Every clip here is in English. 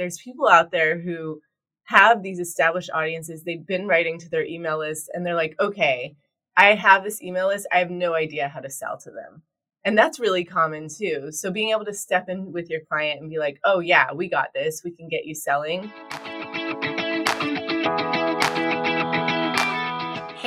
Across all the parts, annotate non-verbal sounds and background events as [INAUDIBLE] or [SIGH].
there's people out there who have these established audiences. They've been writing to their email list and they're like, okay, I have this email list. I have no idea how to sell to them. And that's really common too. So being able to step in with your client and be like, oh, yeah, we got this. We can get you selling.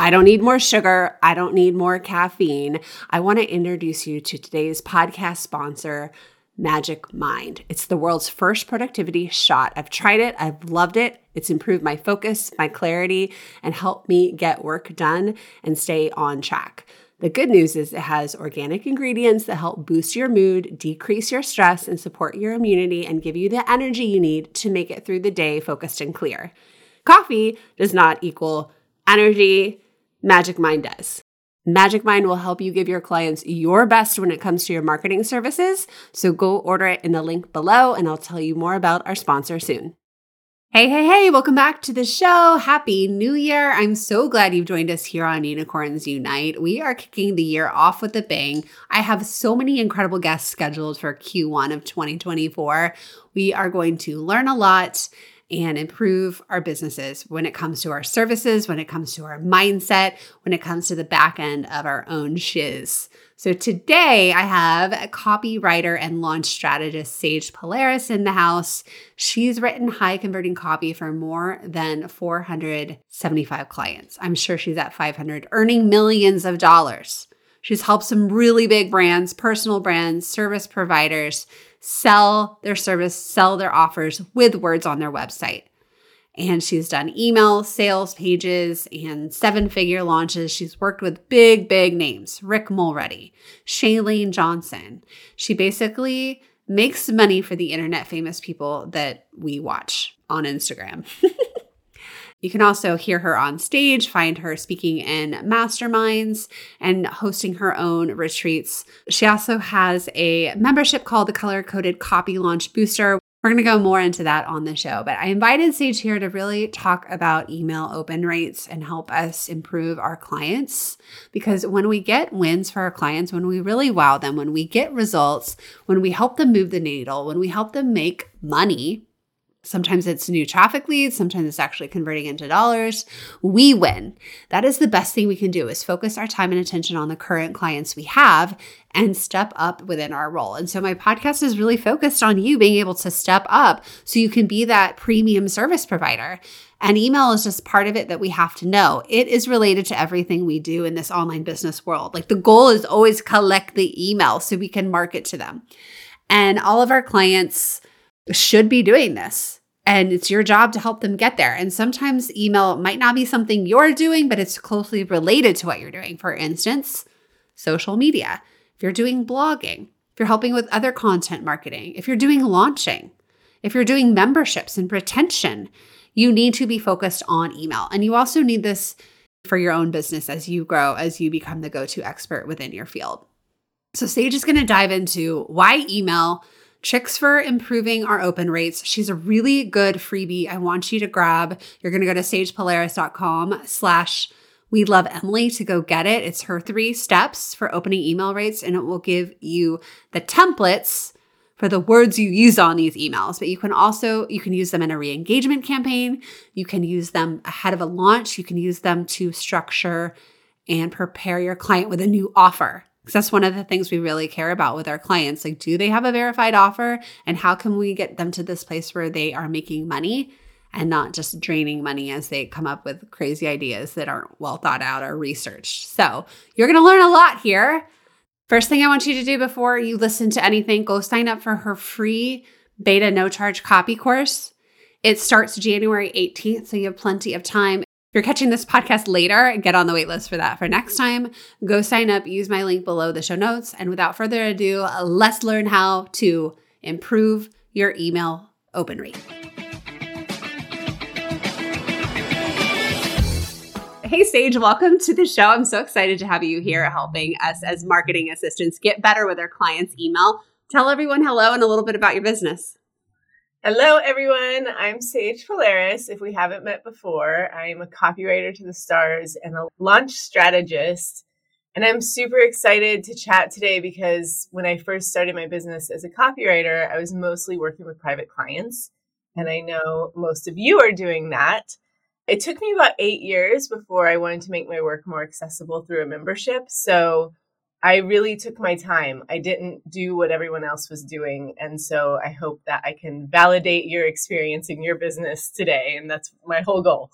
I don't need more sugar. I don't need more caffeine. I want to introduce you to today's podcast sponsor, Magic Mind. It's the world's first productivity shot. I've tried it, I've loved it. It's improved my focus, my clarity, and helped me get work done and stay on track. The good news is it has organic ingredients that help boost your mood, decrease your stress, and support your immunity and give you the energy you need to make it through the day focused and clear. Coffee does not equal energy Magic Mind does. Magic Mind will help you give your clients your best when it comes to your marketing services. So go order it in the link below, and I'll tell you more about our sponsor soon. Hey, hey, hey, welcome back to the show. Happy New Year. I'm so glad you've joined us here on Unicorns Unite. We are kicking the year off with a bang. I have so many incredible guests scheduled for Q1 of 2024. We are going to learn a lot and improve our businesses when it comes to our services, when it comes to our mindset, when it comes to the back end of our own shiz. So today I have a copywriter and launch strategist, Sage Polaris, in the house. She's written high converting copy for more than 475 clients. I'm sure she's at 500, earning millions of dollars. She's helped some really big brands, personal brands, service providers sell their service, sell their offers with words on their website. And she's done email sales pages and seven figure launches. She's worked with big, big names Rick Mulready, Chalene Johnson. She basically makes money for the internet famous people that we watch on Instagram. [LAUGHS] You can also hear her on stage, find her speaking in masterminds and hosting her own retreats. She also has a membership called the Color Coded Copy Launch Booster. We're going to go more into that on the show, but I invited Sage here to really talk about email open rates and help us improve our clients. Because when we get wins for our clients, when we really wow them, when we get results, when we help them move the needle, when we help them make money, Sometimes it's new traffic leads, sometimes it's actually converting into dollars. We win. That is the best thing we can do is focus our time and attention on the current clients we have and step up within our role. And so my podcast is really focused on you being able to step up so you can be that premium service provider. And email is just part of it that we have to know. It is related to everything we do in this online business world. Like the goal is always collect the email so we can market to them. And all of our clients should be doing this. And it's your job to help them get there. And sometimes email might not be something you're doing, but it's closely related to what you're doing. For instance, social media. If you're doing blogging, if you're helping with other content marketing, if you're doing launching, if you're doing memberships and retention, you need to be focused on email. And you also need this for your own business as you grow, as you become the go to expert within your field. So, Sage is going to dive into why email Tricks for improving our open rates. She's a really good freebie. I want you to grab. You're going to go to sagepolaris.com slash we love Emily to go get it. It's her three steps for opening email rates, and it will give you the templates for the words you use on these emails. But you can also you can use them in a re-engagement campaign. You can use them ahead of a launch. You can use them to structure and prepare your client with a new offer. Because that's one of the things we really care about with our clients. Like, do they have a verified offer? And how can we get them to this place where they are making money and not just draining money as they come up with crazy ideas that aren't well thought out or researched? So, you're going to learn a lot here. First thing I want you to do before you listen to anything, go sign up for her free beta no charge copy course. It starts January 18th, so you have plenty of time. If you're catching this podcast later, get on the waitlist for that for next time. Go sign up, use my link below the show notes. And without further ado, let's learn how to improve your email open rate. Hey, Sage, welcome to the show. I'm so excited to have you here helping us as marketing assistants get better with our clients' email. Tell everyone hello and a little bit about your business. Hello, everyone. I'm Sage Polaris. If we haven't met before, I'm a copywriter to the stars and a launch strategist. And I'm super excited to chat today because when I first started my business as a copywriter, I was mostly working with private clients. And I know most of you are doing that. It took me about eight years before I wanted to make my work more accessible through a membership. So I really took my time. I didn't do what everyone else was doing. And so I hope that I can validate your experience in your business today. And that's my whole goal.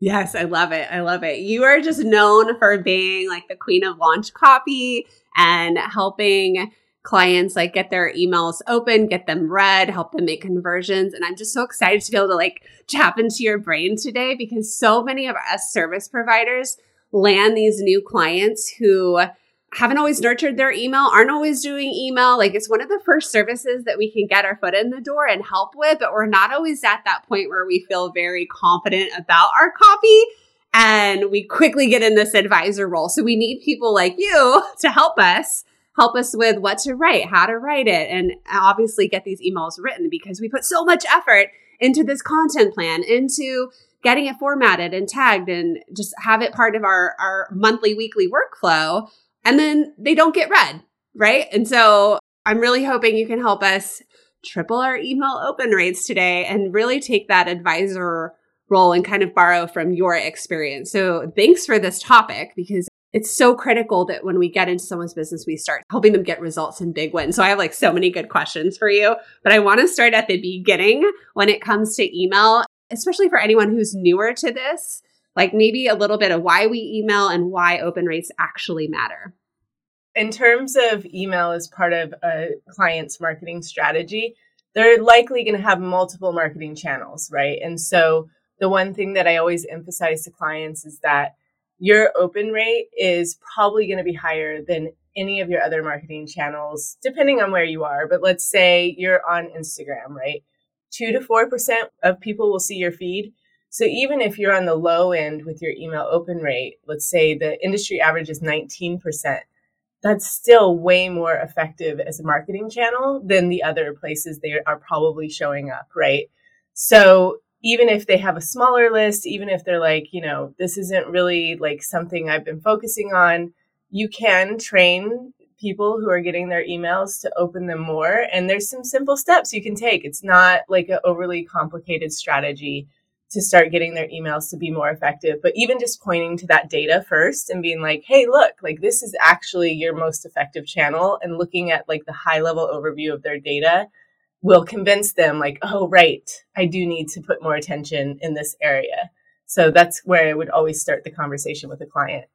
Yes, I love it. I love it. You are just known for being like the queen of launch copy and helping clients like get their emails open, get them read, help them make conversions. And I'm just so excited to be able to like tap into your brain today because so many of us service providers land these new clients who haven't always nurtured their email, aren't always doing email. Like it's one of the first services that we can get our foot in the door and help with, but we're not always at that point where we feel very confident about our copy and we quickly get in this advisor role. So we need people like you [LAUGHS] to help us help us with what to write, how to write it, and obviously get these emails written because we put so much effort into this content plan, into getting it formatted and tagged and just have it part of our, our monthly, weekly workflow and then they don't get read, right? And so I'm really hoping you can help us triple our email open rates today and really take that advisor role and kind of borrow from your experience. So thanks for this topic because it's so critical that when we get into someone's business, we start helping them get results and big wins. So I have like so many good questions for you, but I want to start at the beginning when it comes to email, especially for anyone who's newer to this like maybe a little bit of why we email and why open rates actually matter. In terms of email as part of a client's marketing strategy, they're likely going to have multiple marketing channels, right? And so the one thing that I always emphasize to clients is that your open rate is probably going to be higher than any of your other marketing channels, depending on where you are. But let's say you're on Instagram, right? Two to 4% of people will see your feed. So even if you're on the low end with your email open rate, let's say the industry average is 19%, that's still way more effective as a marketing channel than the other places they are probably showing up, right? So even if they have a smaller list, even if they're like, you know, this isn't really like something I've been focusing on, you can train people who are getting their emails to open them more. And there's some simple steps you can take. It's not like an overly complicated strategy to start getting their emails to be more effective. But even just pointing to that data first and being like, hey, look, like this is actually your most effective channel and looking at like the high level overview of their data will convince them like, oh, right, I do need to put more attention in this area. So that's where I would always start the conversation with a client.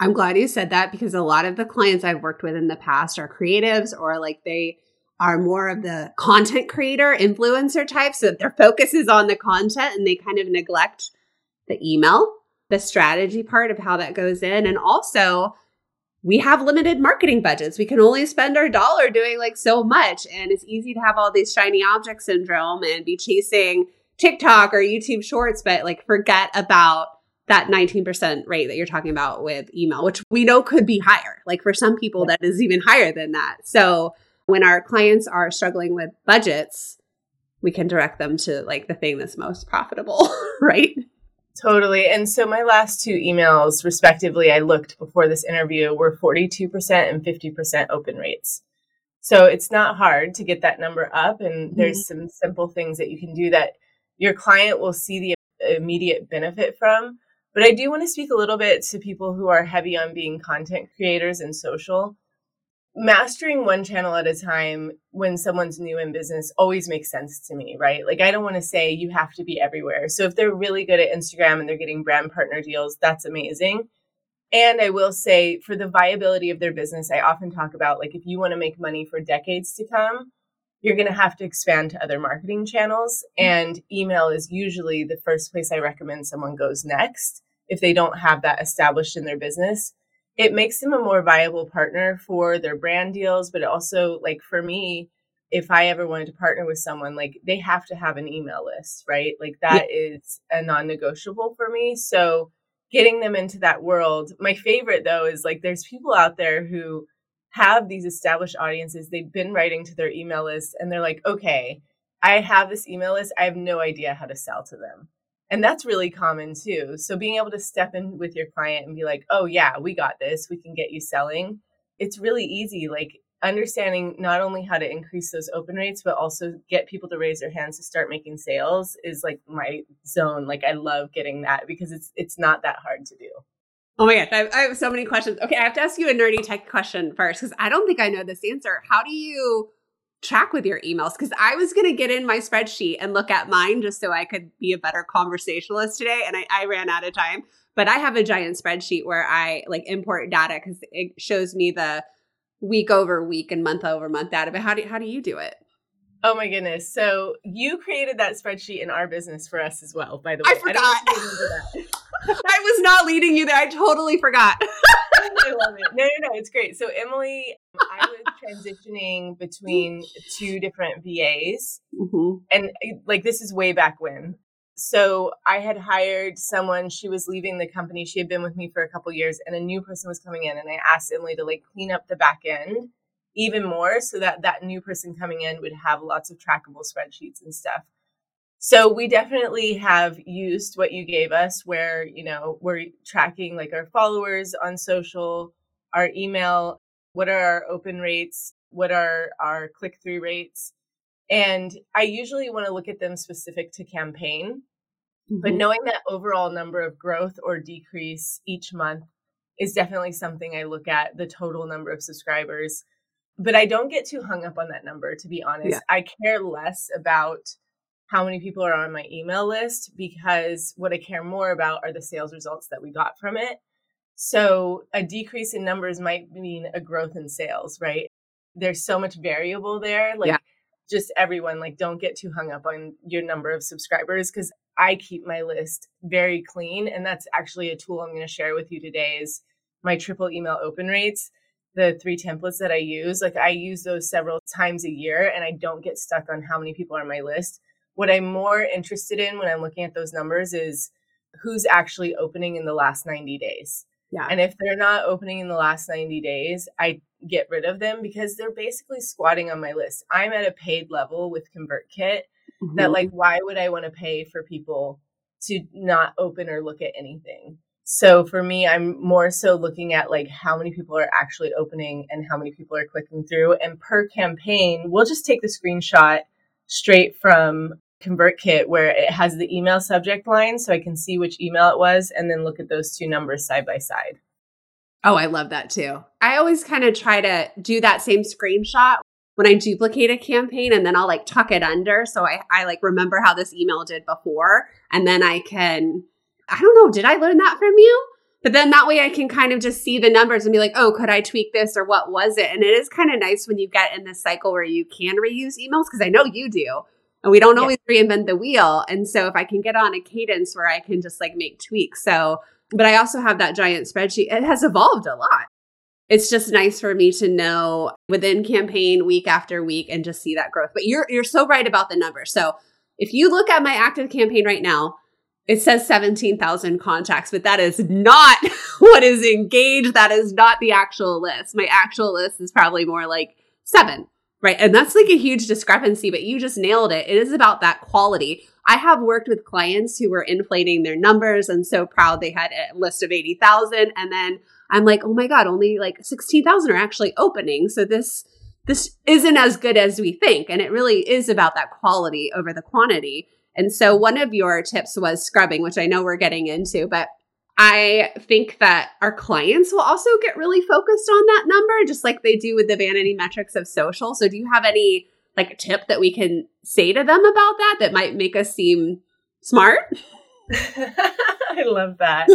I'm glad you said that because a lot of the clients I've worked with in the past are creatives or like they are more of the content creator, influencer type. So their focus is on the content and they kind of neglect the email, the strategy part of how that goes in. And also, we have limited marketing budgets. We can only spend our dollar doing like so much. And it's easy to have all these shiny object syndrome and be chasing TikTok or YouTube shorts, but like forget about that 19% rate that you're talking about with email, which we know could be higher. Like for some people, that is even higher than that. So when our clients are struggling with budgets, we can direct them to like the thing that's most profitable, [LAUGHS] right? Totally. And so my last two emails, respectively, I looked before this interview were 42% and 50% open rates. So it's not hard to get that number up. And mm-hmm. there's some simple things that you can do that your client will see the immediate benefit from. But I do want to speak a little bit to people who are heavy on being content creators and social mastering one channel at a time when someone's new in business always makes sense to me, right? Like, I don't want to say you have to be everywhere. So, if they're really good at Instagram and they're getting brand partner deals, that's amazing. And I will say, for the viability of their business, I often talk about like, if you want to make money for decades to come, you're going to have to expand to other marketing channels. Mm. And email is usually the first place I recommend someone goes next if they don't have that established in their business it makes them a more viable partner for their brand deals but also like for me if i ever wanted to partner with someone like they have to have an email list right like that yeah. is a non-negotiable for me so getting them into that world. My favorite though is like there's people out there who have these established audiences. They've been writing to their email list and they're like, okay, I have this email list. I have no idea how to sell to them. And that's really common too. So being able to step in with your client and be like, oh, yeah, we got this. We can get you selling. It's really easy. Like understanding not only how to increase those open rates, but also get people to raise their hands to start making sales is like my zone. Like I love getting that because it's it's not that hard to do. Oh my gosh, I have, I have so many questions. Okay, I have to ask you a nerdy tech question first because I don't think I know this answer. How do you track with your emails? Because I was going to get in my spreadsheet and look at mine just so I could be a better conversationalist today, and I, I ran out of time. But I have a giant spreadsheet where I like import data because it shows me the week over week and month over month data. But how do how do you do it? Oh my goodness! So you created that spreadsheet in our business for us as well. By the way, I forgot. I, [LAUGHS] I was not leading you there. I totally forgot. [LAUGHS] I love it. No, no, no. It's great. So Emily, I was transitioning between two different VAs, mm-hmm. and like this is way back when. So I had hired someone. She was leaving the company. She had been with me for a couple years, and a new person was coming in. And I asked Emily to like clean up the back end even more so that that new person coming in would have lots of trackable spreadsheets and stuff. So we definitely have used what you gave us where, you know, we're tracking like our followers on social, our email, what are our open rates, what are our click through rates. And I usually want to look at them specific to campaign, mm-hmm. but knowing that overall number of growth or decrease each month is definitely something I look at the total number of subscribers but I don't get too hung up on that number, to be honest. Yeah. I care less about how many people are on my email list because what I care more about are the sales results that we got from it. So a decrease in numbers might mean a growth in sales, right? There's so much variable there. Like, yeah. just everyone, like, don't get too hung up on your number of subscribers because I keep my list very clean. And that's actually a tool I'm going to share with you today is my triple email open rates the three templates that I use, like I use those several times a year and I don't get stuck on how many people are on my list. What I'm more interested in when I'm looking at those numbers is who's actually opening in the last 90 days. Yeah. And if they're not opening in the last 90 days, I get rid of them because they're basically squatting on my list. I'm at a paid level with ConvertKit mm-hmm. that like why would I want to pay for people to not open or look at anything? So for me, I'm more so looking at like how many people are actually opening and how many people are clicking through. And per campaign, we'll just take the screenshot straight from ConvertKit where it has the email subject line so I can see which email it was and then look at those two numbers side by side. Oh, I love that too. I always kind of try to do that same screenshot when I duplicate a campaign and then I'll like tuck it under so I, I like remember how this email did before and then I can I don't know, did I learn that from you? But then that way I can kind of just see the numbers and be like, oh, could I tweak this or what was it? And it is kind of nice when you get in this cycle where you can reuse emails because I know you do. And we don't yeah. always reinvent the wheel. And so if I can get on a cadence where I can just like make tweaks. So, but I also have that giant spreadsheet. It has evolved a lot. It's just nice for me to know within campaign week after week and just see that growth. But you're you're so right about the numbers. So if you look at my ActiveCampaign right now, it says 17,000 contacts, but that is not [LAUGHS] what is engaged. That is not the actual list. My actual list is probably more like seven, right? And that's like a huge discrepancy, but you just nailed it. It is about that quality. I have worked with clients who were inflating their numbers and so proud they had a list of 80,000. And then I'm like, oh my God, only like 16,000 are actually opening. So this, this isn't as good as we think. And it really is about that quality over the quantity. And so one of your tips was scrubbing, which I know we're getting into, but I think that our clients will also get really focused on that number, just like they do with the vanity metrics of social. So do you have any like tip that we can say to them about that that might make us seem smart? [LAUGHS] [LAUGHS] I love that.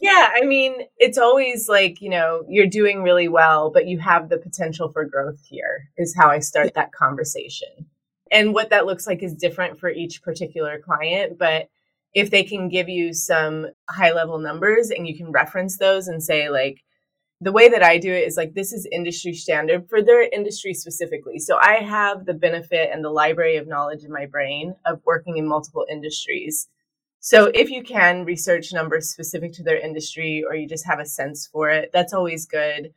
yeah, I mean, it's always like, you know, you're doing really well, but you have the potential for growth here, is how I start that conversation. And what that looks like is different for each particular client. But if they can give you some high level numbers and you can reference those and say, like, the way that I do it is like, this is industry standard for their industry specifically. So I have the benefit and the library of knowledge in my brain of working in multiple industries. So if you can research numbers specific to their industry or you just have a sense for it, that's always good.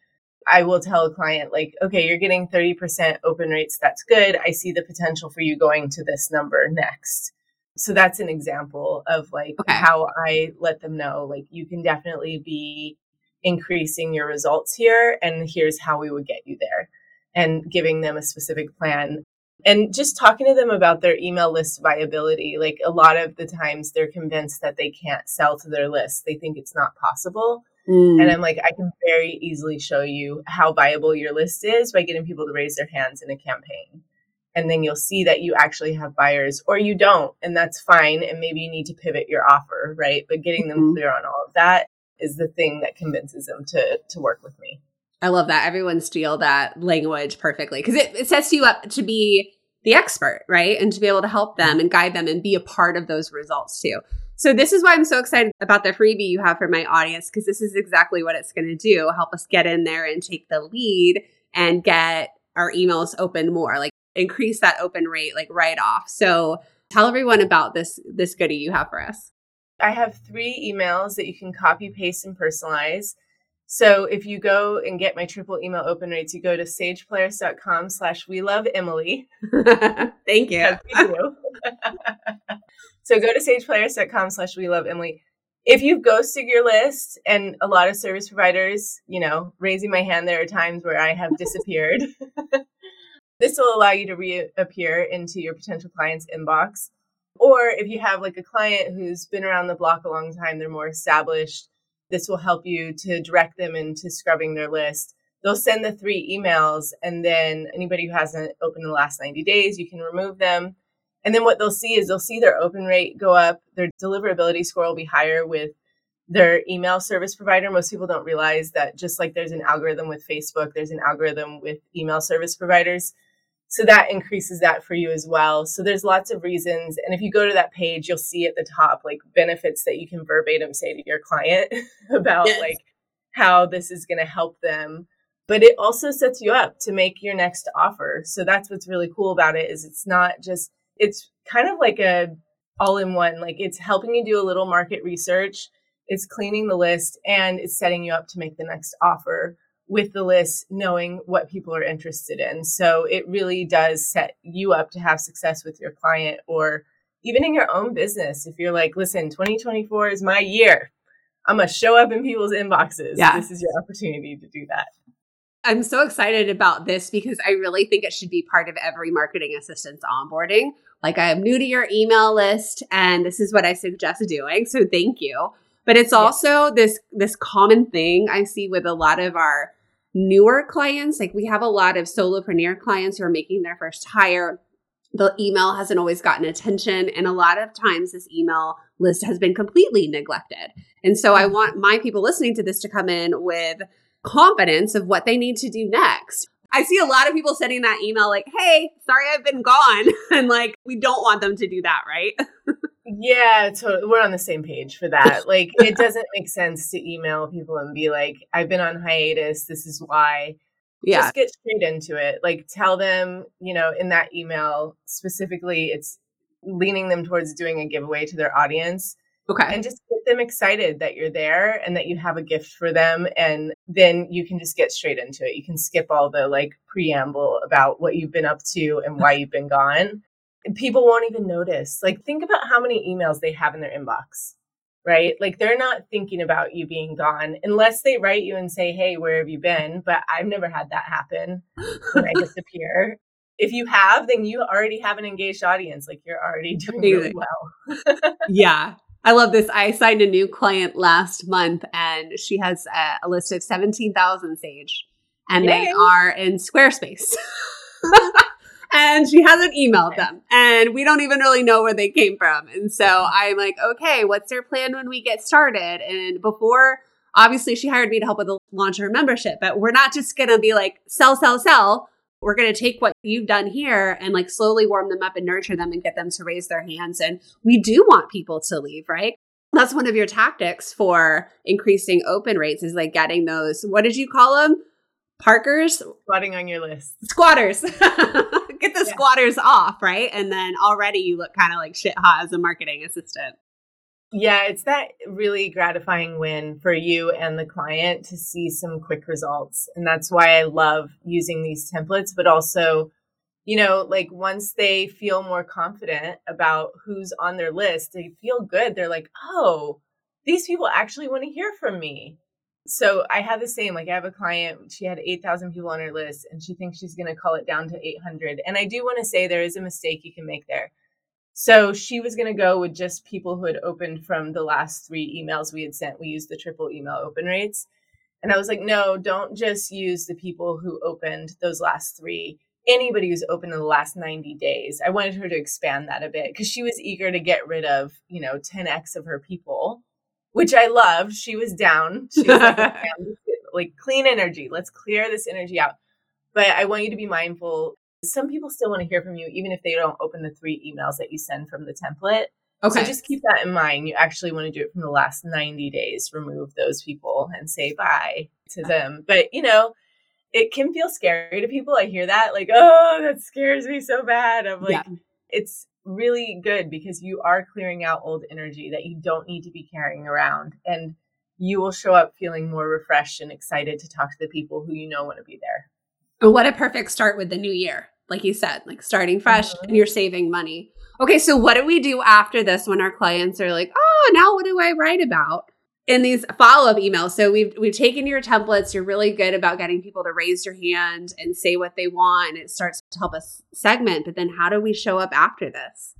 I will tell a client, like, okay, you're getting 30% open rates. That's good. I see the potential for you going to this number next. So that's an example of like okay. how I let them know, like, you can definitely be increasing your results here. And here's how we would get you there and giving them a specific plan. And just talking to them about their email list viability. Like a lot of the times they're convinced that they can't sell to their list, they think it's not possible. Mm. And I'm like, I can very easily show you how viable your list is by getting people to raise their hands in a campaign. And then you'll see that you actually have buyers or you don't. And that's fine. And maybe you need to pivot your offer, right? But getting them mm-hmm. clear on all of that is the thing that convinces them to, to work with me. I love that. Everyone steal that language perfectly because it, it sets you up to be the expert, right? And to be able to help them and guide them and be a part of those results too. So this is why I'm so excited about the freebie you have for my audience because this is exactly what it's going to do. Help us get in there and take the lead and get our emails open more, like increase that open rate like right off. So tell everyone about this this goodie you have for us. I have 3 emails that you can copy, paste and personalize. So if you go and get my triple email open rates, you go to sagepolaris.com slash we love Emily. [LAUGHS] Thank you. [LAUGHS] So go to sagepolaris.com slash we love Emily. If you've ghosted your list, and a lot of service providers, you know, raising my hand, there are times where I have disappeared. [LAUGHS] this will allow you to reappear into your potential client's inbox. Or if you have like a client who's been around the block a long time, they're more established, this will help you to direct them into scrubbing their list. They'll send the three emails, and then anybody who hasn't opened in the last 90 days, you can remove them and then what they'll see is they'll see their open rate go up, their deliverability score will be higher with their email service provider. Most people don't realize that just like there's an algorithm with Facebook, there's an algorithm with email service providers. So that increases that for you as well. So there's lots of reasons. And if you go to that page, you'll see at the top like benefits that you can verbatim say to your client [LAUGHS] about yes. like how this is going to help them. But it also sets you up to make your next offer. So that's what's really cool about it is it's not just it's kind of like a all in one. Like it's helping you do a little market research, it's cleaning the list, and it's setting you up to make the next offer with the list, knowing what people are interested in. So it really does set you up to have success with your client or even in your own business. If you're like, listen, 2024 is my year. I'm going to show up in people's inboxes. Yeah. This is your opportunity to do that. I'm so excited about this because I really think it should be part of every marketing assistant's onboarding. Like I am new to your email list and this is what I suggest doing. So thank you. But it's also yeah. this this common thing I see with a lot of our newer clients. Like we have a lot of solopreneur clients who are making their first hire. The email hasn't always gotten attention. And a lot of times this email list has been completely neglected. And so I mm-hmm. want my people listening to this to come in with confidence of what they need to do next. I see a lot of people sending that email like, hey, sorry I've been gone. [LAUGHS] and like, we don't want them to do that, right? [LAUGHS] yeah, totally. We're on the same page for that. Like, it doesn't make sense to email people and be like, I've been on hiatus. This is why. Yeah. Just get straight into it. Like, tell them, you know, in that email specifically, it's leaning them towards doing a giveaway to their audience Okay. And just get them excited that you're there and that you have a gift for them. And then you can just get straight into it. You can skip all the like preamble about what you've been up to and [LAUGHS] why you've been gone. People won't even notice. Like, think about how many emails they have in their inbox, right? Like, they're not thinking about you being gone unless they write you and say, Hey, where have you been? But I've never had that happen when I [LAUGHS] disappear if you have, then you already have an engaged audience. Like you're already [LAUGHS] doing really well. [LAUGHS] yeah. I love this. I signed a new client last month and she has a, a list of 17,000 Sage and Yay. they are in Squarespace. And she hasn't emailed them and we don't even really know where they came from. And so I'm like, okay, what's their plan when we get started? And before, obviously, she hired me to help with the launch of her membership, but we're not just going to be like, sell, sell, sell we're going to take what you've done here and like slowly warm them up and nurture them and get them to raise their hands. And we do want people to leave, right? That's one of your tactics for increasing open rates is like getting those, what did you call them? Parkers? Squatting on your list. Squatters. [LAUGHS] Get the yeah. squatters off, right? And then already you look kind of like shit hot as a marketing assistant. Yeah, it's that really gratifying win for you and the client to see some quick results. And that's why I love using these templates, but also, you know, like once they feel more confident about who's on their list, they feel good. They're like, oh, these people actually want to hear from me. So I have the same, like I have a client, she had 8,000 people on her list and she thinks she's going to call it down to 800. And I do want to say there is a mistake you can make there so she was going to go with just people who had opened from the last three emails we had sent. We used the triple email open rates. And I was like, no, don't just use the people who opened those last three. Anybody who's opened in the last 90 days. I wanted her to expand that a bit because she was eager to get rid of, you know, 10x of her people, which I loved. She was down. She was like, [LAUGHS] like clean energy. Let's clear this energy out. But I want you to be mindful some people still want to hear from you, even if they don't open the three emails that you send from the template. Okay. So just keep that in mind. You actually want to do it from the last 90 days, remove those people and say bye to uh. them. But, you know, it can feel scary to people. I hear that, like, oh, that scares me so bad. I'm like, yeah. it's really good because you are clearing out old energy that you don't need to be carrying around. And you will show up feeling more refreshed and excited to talk to the people who you know want to be there. What a perfect start with the new year. Like you said, like starting fresh mm-hmm. and you're saving money. Okay, so what do we do after this when our clients are like, "Oh, now what do I write about?" In these follow-up emails. So we've we've taken your templates. You're really good about getting people to raise your hand and say what they want. And it starts to help us segment. But then how do we show up after this?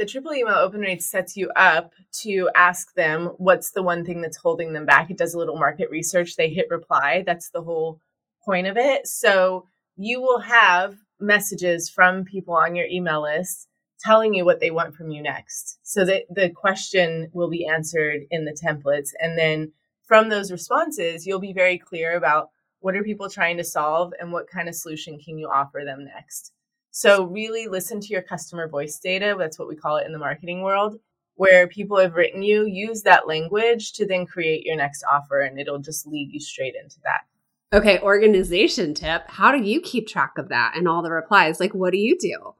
the triple email open rate sets you up to ask them what's the one thing that's holding them back. It does a little market research. They hit reply. That's the whole point of it. So you will have messages from people on your email list telling you what they want from you next. So that the question will be answered in the templates. And then from those responses, you'll be very clear about what are people trying to solve and what kind of solution can you offer them next. So really listen to your customer voice data. That's what we call it in the marketing world where people have written you, use that language to then create your next offer and it'll just lead you straight into that. Okay, organization tip. How do you keep track of that and all the replies? Like, what do you do?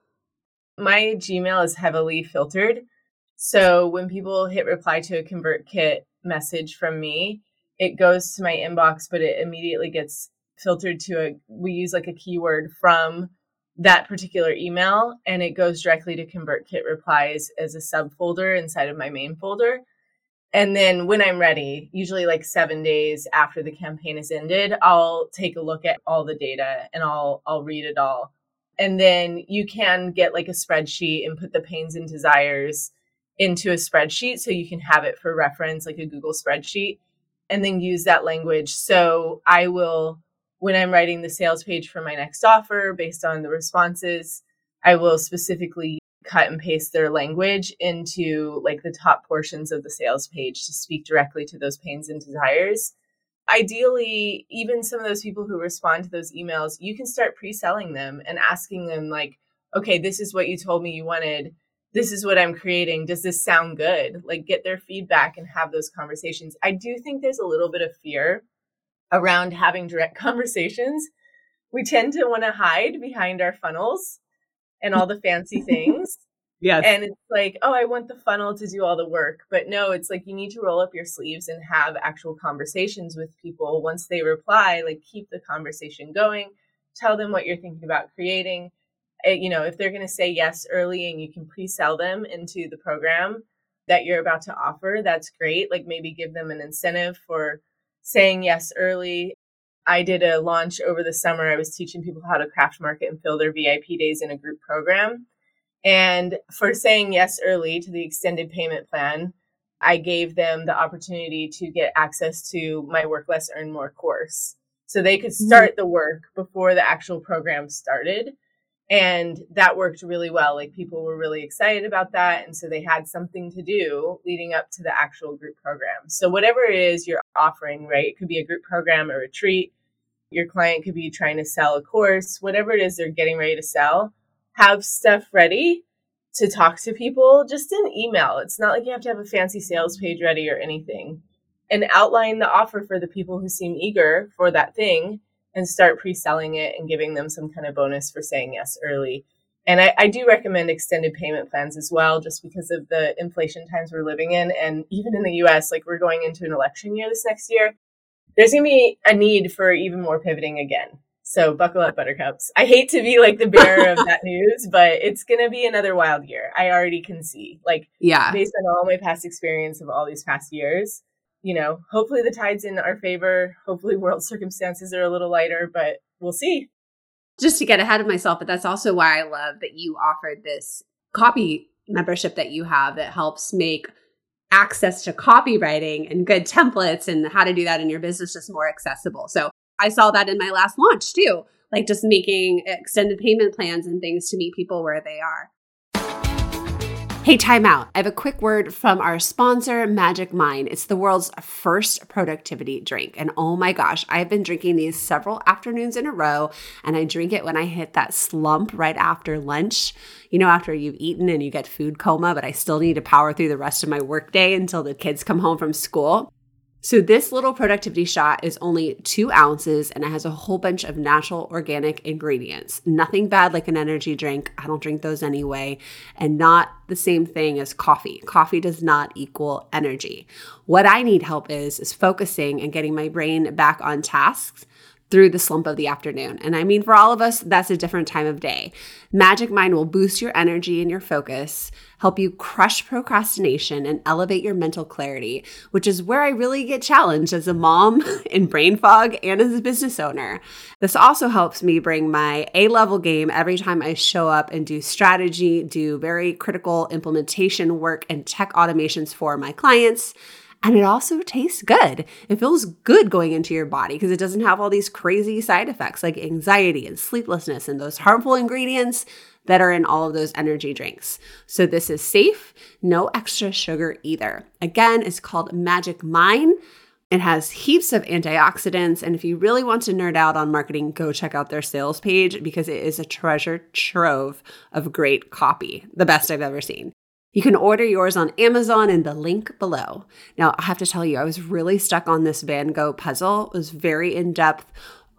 My Gmail is heavily filtered. So when people hit reply to a ConvertKit message from me, it goes to my inbox, but it immediately gets filtered to a, we use like a keyword from that particular email and it goes directly to ConvertKit replies as a subfolder inside of my main folder. And then when I'm ready, usually like seven days after the campaign is ended, I'll take a look at all the data and I'll I'll read it all. And then you can get like a spreadsheet and put the pains and desires into a spreadsheet so you can have it for reference, like a Google spreadsheet, and then use that language. So I will, when I'm writing the sales page for my next offer based on the responses, I will specifically cut and paste their language into like the top portions of the sales page to speak directly to those pains and desires. Ideally, even some of those people who respond to those emails, you can start pre-selling them and asking them like, "Okay, this is what you told me you wanted. This is what I'm creating. Does this sound good?" Like get their feedback and have those conversations. I do think there's a little bit of fear around having direct [LAUGHS] conversations. We tend to want to hide behind our funnels and all the fancy [LAUGHS] things. Yes. And it's like, oh, I want the funnel to do all the work. But no, it's like you need to roll up your sleeves and have actual conversations with people. Once they reply, like keep the conversation going, tell them what you're thinking about creating. Eh, you know, if they're going to say yes early and you can pre sell them into the program that you're about to offer, that's great. Like maybe give them an incentive for saying yes early I did a launch over the summer. I was teaching people how to craft market and fill their VIP days in a group program. And for saying yes early to the extended payment plan, I gave them the opportunity to get access to my Work Less, Earn More course. So they could mm-hmm. start the work before the actual program started. And that worked really well. Like people were really excited about that. And so they had something to do leading up to the actual group program. So whatever it is you're offering, right? It could be a group program, a retreat, your client could be trying to sell a course, whatever it is they're getting ready to sell, have stuff ready to talk to people just in email. It's not like you have to have a fancy sales page ready or anything. And outline the offer for the people who seem eager for that thing and start pre selling it and giving them some kind of bonus for saying yes early. And I, I, do recommend extended payment plans as well, just because of the inflation times we're living in. And even in the US, like we're going into an election year this next year, there's going to be a need for even more pivoting again. So buckle up, buttercups. I hate to be like the bearer of [LAUGHS] that news, but it's going to be another wild year. I already can see, like, yeah, based on all my past experience of all these past years, you know, hopefully the tide's in our favor. Hopefully world circumstances are a little lighter, but we'll see. Just to get ahead of myself, but that's also why I love that you offered this copy membership that you have that helps make access to copywriting and good templates and how to do that in your business just more accessible. So I saw that in my last launch too, like just making extended payment plans and things to meet people where they are. Hey, time out. I have a quick word from our sponsor, Magic Mind. It's the world's first productivity drink. And oh my gosh, I've been drinking these several afternoons in a row, and I drink it when I hit that slump right after lunch. You know, after you've eaten and you get food coma, but I still need to power through the rest of my workday until the kids come home from school. So, this little productivity shot is only two ounces and it has a whole bunch of natural organic ingredients. Nothing bad like an energy drink. I don't drink those anyway. And not the same thing as coffee. Coffee does not equal energy. What I need help is, is focusing and getting my brain back on tasks through the slump of the afternoon. And I mean, for all of us, that's a different time of day. Magic Mind will boost your energy and your focus, help you crush procrastination, and elevate your mental clarity, which is where I really get challenged as a mom [LAUGHS] in brain fog and as a business owner. This also helps me bring my A level game every time I show up and do strategy, do very critical implementation work and tech automations for my clients and it also tastes good. It feels good going into your body because it doesn't have all these crazy side effects like anxiety and sleeplessness and those harmful ingredients that are in all of those energy drinks. So this is safe, no extra sugar either. Again, it's called Magic Mind. It has heaps of antioxidants. And if you really want to nerd out on marketing, go check out their sales page because it is a treasure trove of great copy, the best I've ever seen. You can order yours on Amazon in the link below. Now, I have to tell you, I was really stuck on this Van Gogh puzzle. It was very in depth,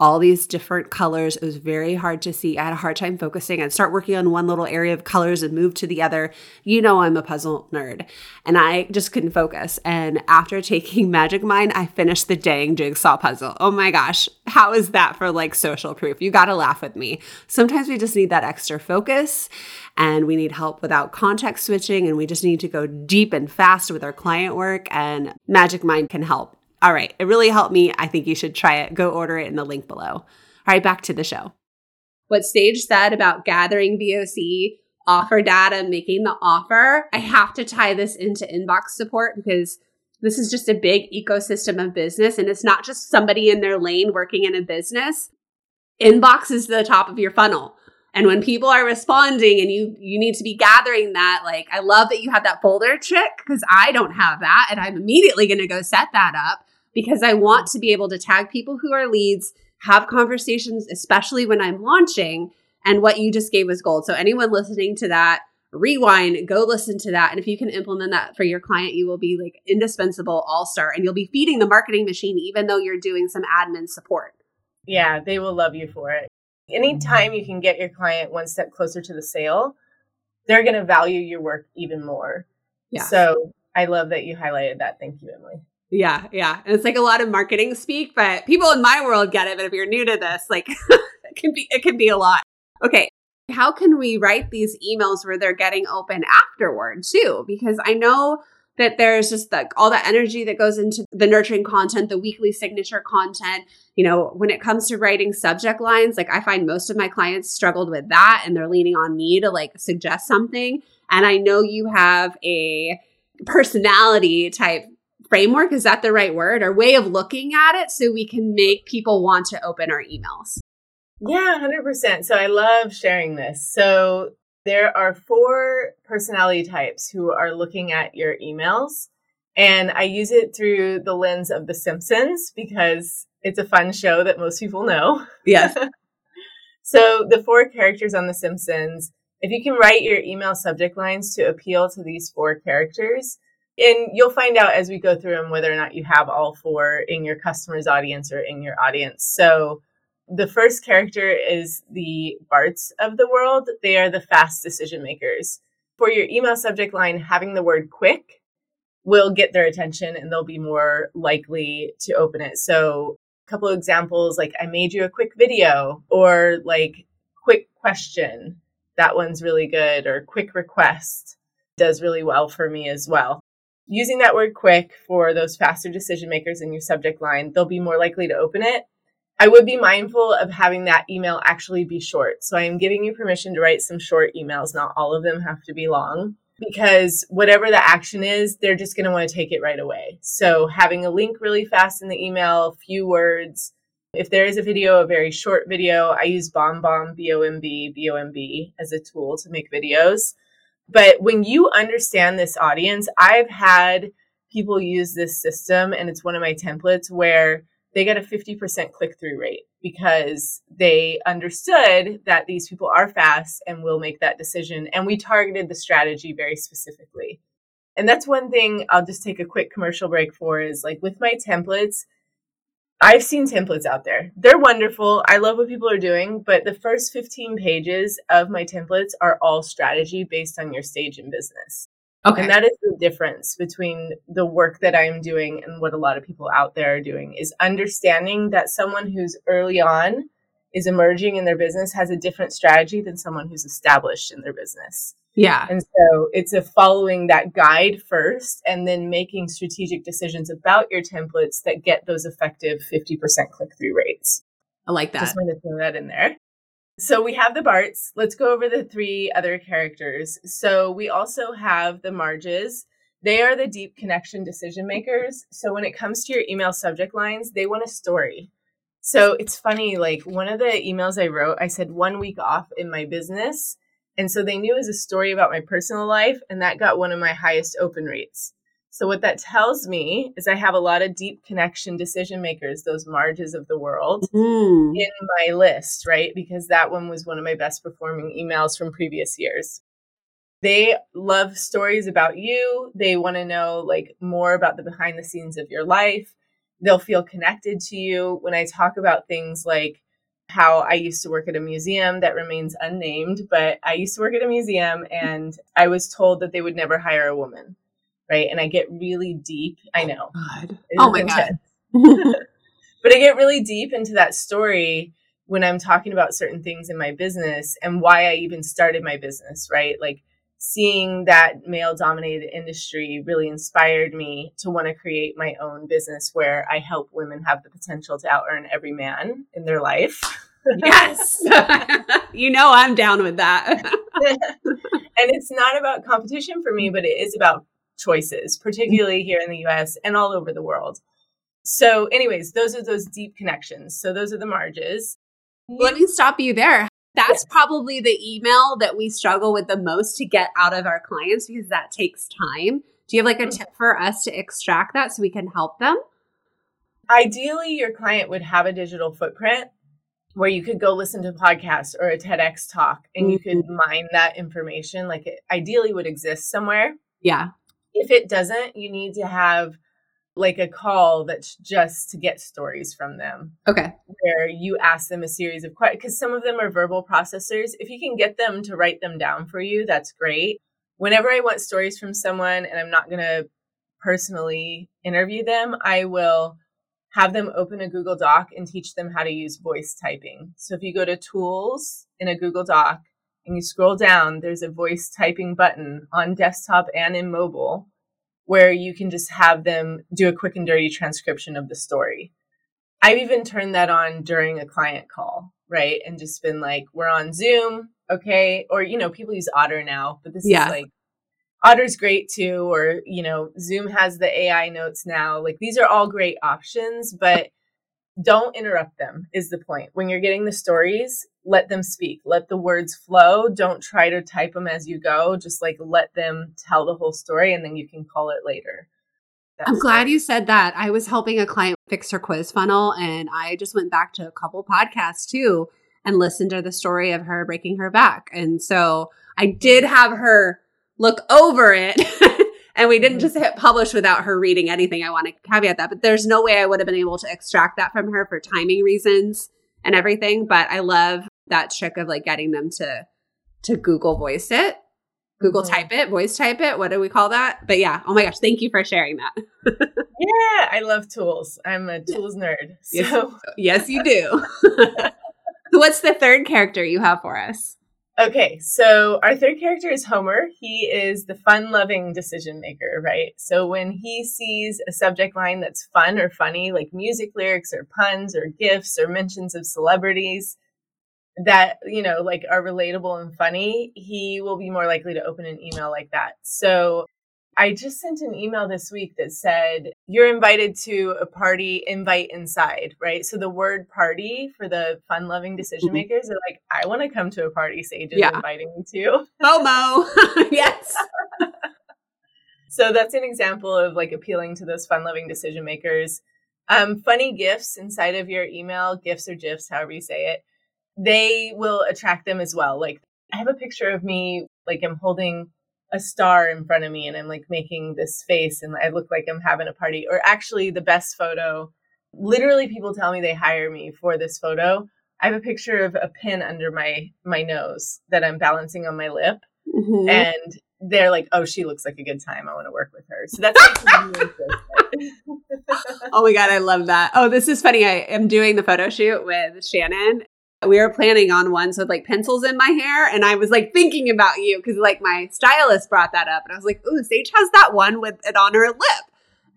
all these different colors. It was very hard to see. I had a hard time focusing. I'd start working on one little area of colors and move to the other. You know, I'm a puzzle nerd and I just couldn't focus. And after [LAUGHS] taking Magic Mind, I finished the dang jigsaw puzzle. Oh my gosh, how is that for like social proof? You got to laugh with me. Sometimes we just need that extra focus and we need help without context switching and we just need to go deep and fast with our client work and Magic Mind can help. All right, it really helped me. I think you should try it. Go order it in the link below. All right, back to the show. What Sage said about gathering VOC, offer data, making the offer, I have to tie this into inbox support because this is just a big ecosystem of business and it's not just somebody in their lane working in a business. Inbox is the top of your funnel. And when people are responding and you you need to be gathering that, like I love that you have that folder trick because I don't have that and I'm immediately going to go set that up because I want to be able to tag people who are leads, have conversations, especially when I'm launching. And what you just gave was gold. So, anyone listening to that, rewind, go listen to that. And if you can implement that for your client, you will be like indispensable all star and you'll be feeding the marketing machine, even though you're doing some admin support. Yeah, they will love you for it. Anytime you can get your client one step closer to the sale, they're going to value your work even more. Yeah. So I love that you highlighted that. Thank you, Emily. Yeah, yeah. And it's like a lot of marketing speak, but people in my world get it. But if you're new to this, like [LAUGHS] it can be it can be a lot. Okay. How can we write these emails where they're getting open afterward too? Because I know that there's just like all the energy that goes into the nurturing content, the weekly signature content. You know, when it comes to writing subject lines, like I find most of my clients struggled with that and they're leaning on me to like suggest something. And I know you have a personality type framework is that the right word or way of looking at it so we can make people want to open our emails? Yeah 100% so i love sharing this. So there are four personality types who are looking at your emails and i use it through the lens of the simpsons because it's a fun show that most people know. Yes [LAUGHS] so the four characters on the simpsons if you can write your email subject lines to appeal to these four characters and you'll find out as we go through them whether or not you have all four in your customer's audience or in your audience. So the first character is the Barts of the world. They are the fast decision makers. For your email subject line, having the word quick will get their attention and they'll be more likely to open it. So, a couple of examples like, I made you a quick video, or like, quick question. That one's really good, or quick request does really well for me as well. Using that word quick for those faster decision makers in your subject line, they'll be more likely to open it. I would be mindful of having that email actually be short. So I am giving you permission to write some short emails. Not all of them have to be long because whatever the action is, they're just going to want to take it right away. So having a link really fast in the email, few words. If there is a video, a very short video, I use BombBomb, B O M B, B O M B as a tool to make videos. But when you understand this audience, I've had people use this system and it's one of my templates where they get a 50% click through rate because they understood that these people are fast and will make that decision. And we targeted the strategy very specifically. And that's one thing I'll just take a quick commercial break for is like with my templates, I've seen templates out there. They're wonderful. I love what people are doing, but the first 15 pages of my templates are all strategy based on your stage in business. Okay. And that is the difference between the work that I'm doing and what a lot of people out there are doing is understanding that someone who's early on is emerging in their business has a different strategy than someone who's established in their business. Yeah. And so it's a following that guide first and then making strategic decisions about your templates that get those effective 50% click through rates. I like that. Just wanted to throw that in there. So we have the Barts. Let's go over the three other characters. So we also have the Marges. They are the deep connection decision makers. So when it comes to your email subject lines, they want a story. So it's funny, like one of the emails I wrote, I said one week off in my business. And so they knew it was a story about my personal life, and that got one of my highest open rates. So what that tells me is I have a lot of deep connection decision makers, those marges of the world mm. in my list, right? Because that one was one of my best performing emails from previous years. They love stories about you. They want to know like more about the behind the scenes of your life. They'll feel connected to you when I talk about things like how I used to work at a museum that remains unnamed, but I used to work at a museum and I was told that they would never hire a woman right? And I get really deep. I oh know. God. Oh my God. [LAUGHS] [LAUGHS] but I get really deep into that story when I'm talking about certain things in my business and why I even started my business, right? Like seeing that male dominated industry really inspired me to want to create my own business where I help women have the potential to out earn every man in their life. yes. [LAUGHS] you know, I'm down with that. [LAUGHS] and it's not about competition for me, but it is about choices, particularly here in the US and all over the world. So, anyways, those are those deep connections. So, those are the marges. Let me stop you there. That's probably the email that we struggle with the most to get out of our clients because that takes time. Do you have like a mm. tip for us to extract that so we can help them? Ideally, your client would have a digital footprint where you could go listen to a podcast or a TEDx talk and mm-hmm. you could mm-hmm. mine that information. Like it ideally would exist somewhere. Yeah. If it doesn't, you need to have like a call that's just to get stories from them. Okay. Where you ask them a series of questions because some of them are verbal processors. If you can get them to write them down for you, that's great. Whenever I want stories from someone and I'm not going to personally interview them, I will have them open a Google Doc and teach them how to use voice typing. So if you go to tools in a Google Doc and you scroll down, there's a voice typing button on desktop and in mobile where you can just have them do a quick and dirty transcription of the story. I've even turned that on during a client call, right? And just been like, we're on Zoom, okay? Or, you know, people use Otter now, but this yeah. is like, Otter's great too, or, you know, Zoom has the AI notes now. Like, these are all great options, but don't interrupt them is the point. When you're getting the stories, let them speak. Let the words flow. Don't try to type them as you go. Just like let them tell the whole story and then you can call it later. That's I'm glad you said that. I was helping a client fix her quiz funnel and I just went back to a couple podcasts too and listened to the story of her breaking her back. And so I did have her look over it [LAUGHS] and we didn't mm-hmm. just hit publish without her reading anything. I want to caveat that, but there's no way I would have been able to extract that from her for timing reasons and everything. But I love that trick of like getting them to to Google voice it. Google mm-hmm. type it, voice type it. What do we call that? But yeah, oh my gosh, thank you for sharing that. [LAUGHS] yeah, I love tools. I'm a tools nerd. So. Yes, yes, you do. [LAUGHS] [LAUGHS] What's the third character you have for us? Okay, so our third character is Homer. He is the fun loving decision maker, right? So when he sees a subject line that's fun or funny, like music lyrics or puns or gifts or mentions of celebrities that, you know, like are relatable and funny, he will be more likely to open an email like that. So I just sent an email this week that said, You're invited to a party, invite inside, right? So the word party for the fun loving decision mm-hmm. makers are like, I want to come to a party Sage is yeah. inviting me to. FOMO. [LAUGHS] yes. [LAUGHS] so that's an example of like appealing to those fun loving decision makers. Um, funny gifts inside of your email, gifts or gifs, however you say it, they will attract them as well. Like I have a picture of me, like I'm holding a star in front of me and I'm like making this face and I look like I'm having a party. Or actually, the best photo, literally, people tell me they hire me for this photo. I have a picture of a pin under my my nose that I'm balancing on my lip, mm-hmm. and they're like, "Oh, she looks like a good time. I want to work with her." So that's. [LAUGHS] oh my god, I love that. Oh, this is funny. I am doing the photo shoot with Shannon, we were planning on ones with like pencils in my hair and i was like thinking about you because like my stylist brought that up and i was like ooh sage has that one with it on her lip.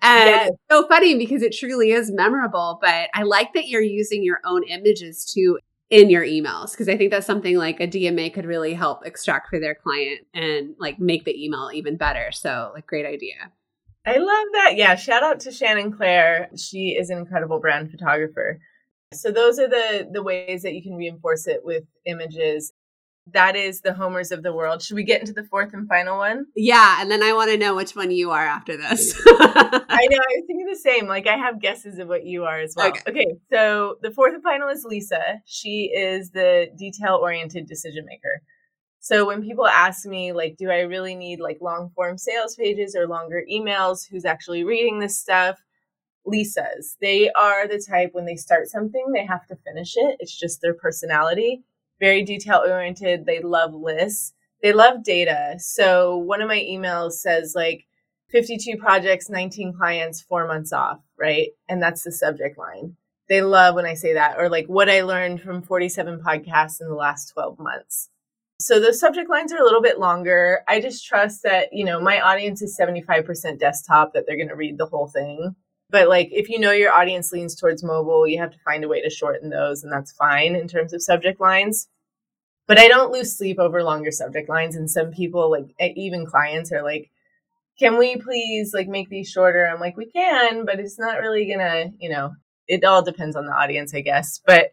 And yes. it's so funny because it truly is memorable but i like that you're using your own images too in your emails because i think that's something like a dma could really help extract for their client and like make the email even better so like great idea. I love that. Yeah shout out to shannon claire she is an incredible brand photographer so those are the the ways that you can reinforce it with images. That is the homers of the world. Should we get into the fourth and final one? Yeah, and then I want to know which one you are after this. [LAUGHS] I know. I was thinking the same. Like I have guesses of what you are as well. Okay. okay so the fourth and final is Lisa. She is the detail oriented decision maker. So when people ask me, like, do I really need like long form sales pages or longer emails? Who's actually reading this stuff? Lisas. They are the type when they start something, they have to finish it. It's just their personality. Very detail oriented. They love lists. They love data. So one of my emails says like 52 projects, 19 clients, four months off, right? And that's the subject line. They love when I say that, or like what I learned from 47 podcasts in the last 12 months. So the subject lines are a little bit longer. I just trust that, you know, my audience is 75% desktop, that they're going to read the whole thing. But like if you know your audience leans towards mobile, you have to find a way to shorten those and that's fine in terms of subject lines. But I don't lose sleep over longer subject lines and some people like even clients are like can we please like make these shorter? I'm like we can, but it's not really to, you know, it all depends on the audience, I guess. But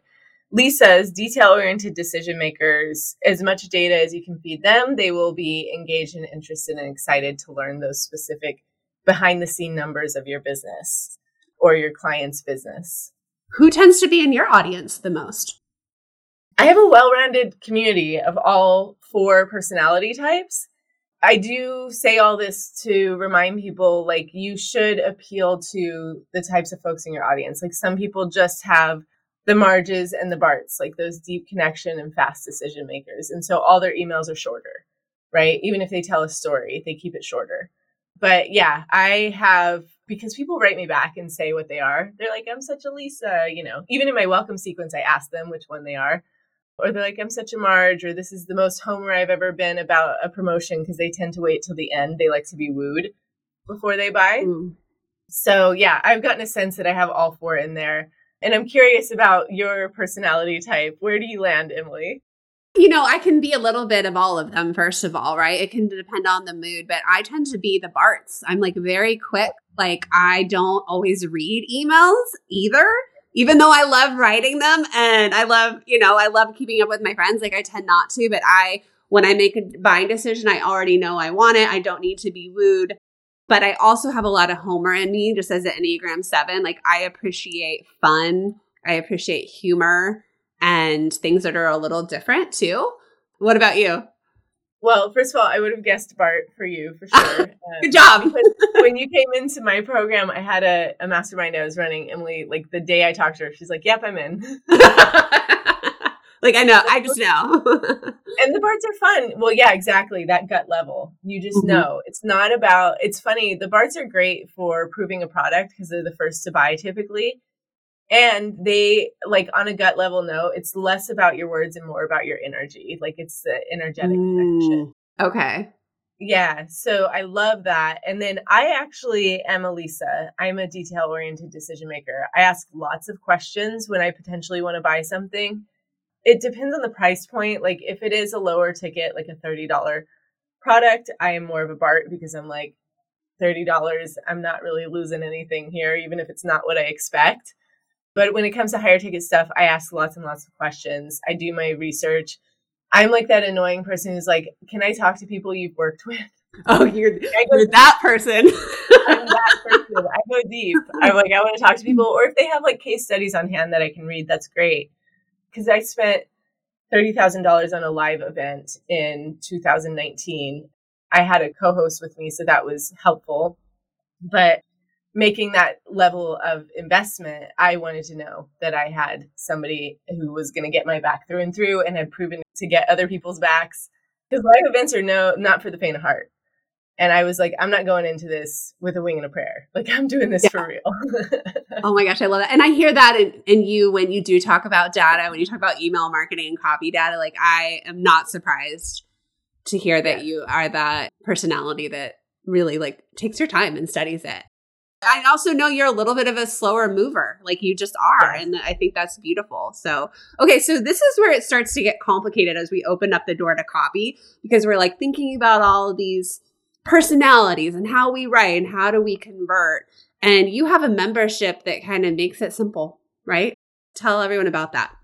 Lisa's detail oriented decision makers, as much data as you can feed them, they will be engaged and interested and excited to learn those specific behind the scene numbers of your business or your client's business. Who tends to be in your audience the most? I have a well rounded community of all four personality types. I do say all this to remind people like you should appeal to the types of folks in your audience. Like some people just have the Marges and the Barts, like those deep connection and fast decision makers. And so all their emails are shorter, right? Even if they tell a story, they keep it shorter but yeah, I have because people write me back and say what they are. They're like, I'm such a Lisa, you know. Even in my welcome sequence, I ask them which one they are. Or they're like, I'm such a Marge, or this is the most Homer I've ever been about a promotion because they tend to wait till the end. They like to be wooed before they buy. Mm. So yeah, I've gotten a sense that I have all four in there. And I'm curious about your personality type. Where do you land, Emily? You know, I can be a little bit of all of them, first of all, right? It can depend on the mood, but I tend to be the Barts. I'm like very quick. Like, I don't always read emails either, even though I love writing them and I love, you know, I love keeping up with my friends. Like, I tend not to, but I, when I make a buying decision, I already know I want it. I don't need to be wooed. But I also have a lot of Homer in me, just as an Enneagram 7. Like, I appreciate fun, I appreciate humor and things that are a little different too. What about you? Well, first of all, I would have guessed Bart for you for [LAUGHS] sure. Good job. when you came into my program, I had a, a mastermind I was running. Emily, like the day I talked to her, she's like, "Yep, I'm in." [LAUGHS] like I know, I just know. [LAUGHS] and the Barts are fun. Well, yeah, exactly. That gut level, you just mm-hmm. know. It's not about. It's funny. The Barts are great for proving a product because they're the first to buy typically and they like on a gut level note it's less about your words and more about your energy. Like it's the energetic mm, connection okay. Yeah so i love that. And then i actually am a lisa i'm a detail oriented decision maker. I ask lots of questions when i potentially want to buy something. It depends on the price point. Like if it is a lower ticket like a $30 product i am more of a bart because i'm like $30 i'm not really losing anything here even if it's not what i expect but when it comes to higher ticket stuff, I ask lots and lots of questions. I do my research. I'm like that annoying person who's like, "Can I talk to people you've worked with?" [LAUGHS] Oh, you're, [LAUGHS] you're that person. [LAUGHS] I'm that person. I go deep. I'm like, I want to talk to people, or if they have like case studies on hand that I can read, that's great. Because I spent thirty thousand dollars on a live event in 2019. I had a co-host with me, so that was helpful. But making that level of investment, I wanted to know that I had somebody who was going to get my back through and through and had proven to get other people's backs. Because live events are no not for the faint of heart. And I was like, I'm not going into this with a wing and a prayer. [LAUGHS] Like I'm doing this yeah. for real. [LAUGHS] oh my gosh, I love that. And I hear that in, in you when you do talk about data, when you talk about email marketing and copy data. Like I am not surprised to hear that yeah. you are that personality that really like takes your time and studies it. I also know you're a little bit of a slower mover, like you just are. And I think that's beautiful. So, okay, so this is where it starts to get complicated as we open up the door to copy because we're like thinking about all of these personalities and how we write and how do we convert. And you have a membership that kind of makes it simple, right? Tell everyone about that.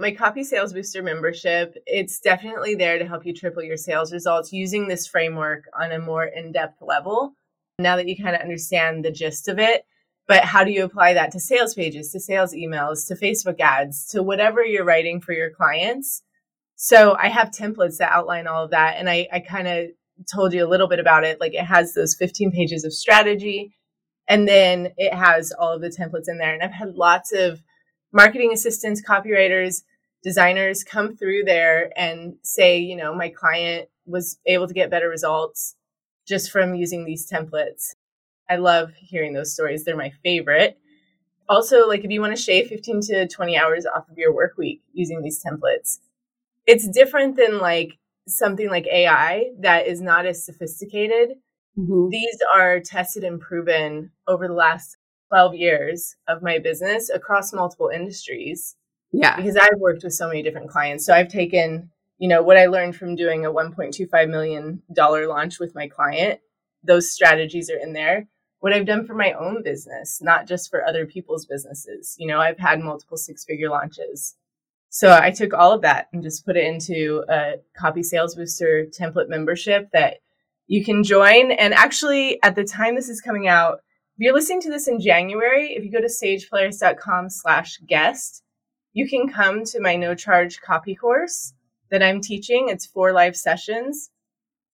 My Copy Sales Booster membership, it's definitely there to help you triple your sales results using this framework on a more in depth level now that you kind of understand the gist of it. But how do you apply that to sales pages, to sales emails, to Facebook ads, to whatever you're writing for your clients? So I have templates that outline all of that. And I, I kind of told you a little bit about it. Like it has those 15 pages of strategy, and then it has all of the templates in there. And I've had lots of marketing assistants, copywriters, designers come through there and say, you know, my client was able to get better results just from using these templates. I love hearing those stories. They're my favorite. Also, like if you want to shave 15 to 20 hours off of your work week using these templates, it's different than like something like AI that is not as sophisticated. Mm-hmm. These are tested and proven over the last 12 years of my business across multiple industries. Yeah. Because I've worked with so many different clients. So I've taken you know, what I learned from doing a $1.25 million launch with my client, those strategies are in there. What I've done for my own business, not just for other people's businesses. You know, I've had multiple six figure launches. So I took all of that and just put it into a copy sales booster template membership that you can join. And actually, at the time this is coming out, if you're listening to this in January, if you go to sagepolaris.com slash guest, you can come to my no charge copy course that I'm teaching. It's four live sessions.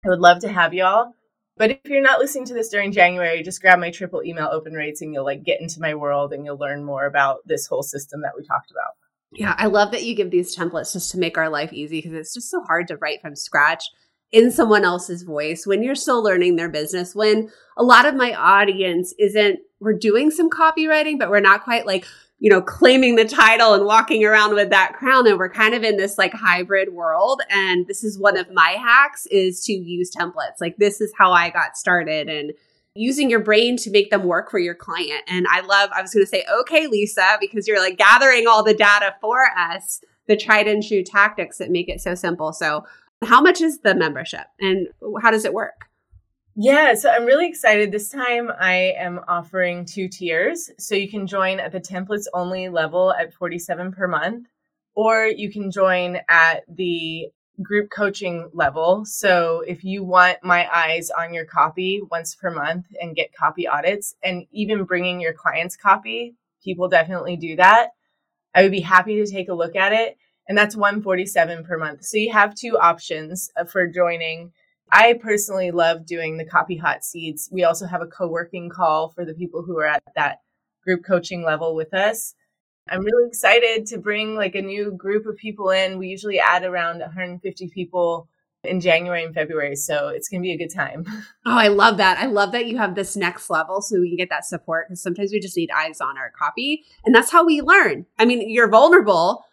I would love to have y'all. But if you're not listening to this during January, just grab my triple email open rates and you'll like get into my world and you'll learn more about this whole system that we talked about. Yeah, I love that you give these templates just to make our life easy because it's just so hard to write from scratch in someone else's voice when you're still learning their business. When a lot of my audience isn't, we're doing some copywriting, but we're not quite like, you know, claiming the title and walking around with that crown. And we're kind of in this like hybrid world. And this is one of my hacks is to use templates. Like this is how I got started and using your brain to make them work for your client. And I love, I was going to say, okay, Lisa, because you're like gathering all the data for us, the tried and true tactics that make it so simple. So how much is the membership and how does it work? Yeah, so I'm really excited. This time I am offering two tiers. So you can join at the templates only level at 47 per month, or you can join at the group coaching level. So if you want my eyes on your copy once per month and get copy audits and even bringing your clients copy, people definitely do that. I would be happy to take a look at it and that's 147 per month. So you have two options uh, for joining. I personally love doing the copy hot seats. We also have a co-working call for the people who are at that group coaching level with us. I'm really excited to bring like a new group of people in. We usually add around 150 people in January and February. So it's going to be a good time. [LAUGHS] Oh, I love that. I love that you have this next level so we can get that support because sometimes we just need eyes on our copy. And that's how we learn. I mean, you're vulnerable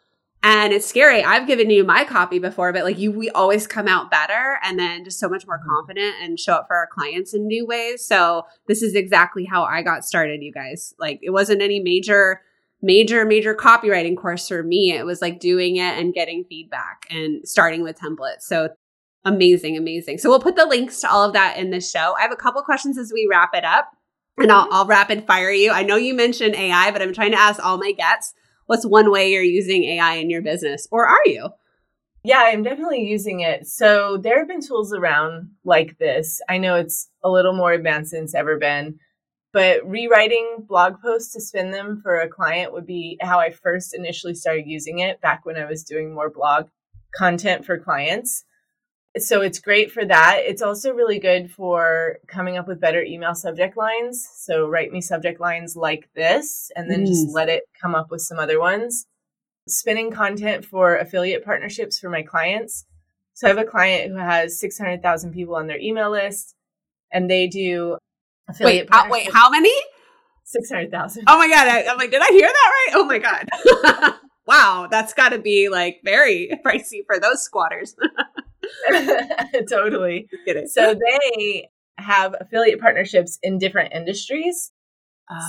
and it's scary. I've given you my copy before, but like you, we always come out better and then just so much more mm-hmm. confident and show up for our clients in new ways. So this is exactly how I got started, you guys. Like it wasn't any major major, major copywriting course for me. It was like doing it and getting feedback and starting with templates. So amazing, amazing. So we'll put the links to all of that in the show. I have a couple questions as we wrap it up and I'll, I'll rapid fire you. I know you mentioned AI, but I'm trying to ask all my guests what's one way you're using AI in your business or are you? Yeah, I'm definitely using it. So there have been tools around like this. I know it's a little more advanced than it's ever been but rewriting blog posts to spin them for a client would be how I first initially started using it back when I was doing more blog content for clients. So it's great for that. It's also really good for coming up with better email subject lines. So write me subject lines like this and then mm. just let it come up with some other ones. Spinning content for affiliate partnerships for my clients. So I have a client who has 600,000 people on their email list and they do affiliate. Wait, how, wait, how many? Six hundred thousand. Oh my god! I, am like, did I hear that right? Oh my god! [LAUGHS] wow, that's got to be like very [LAUGHS] pricey for those squatters. [LAUGHS] [LAUGHS] totally. So they have affiliate partnerships in different industries.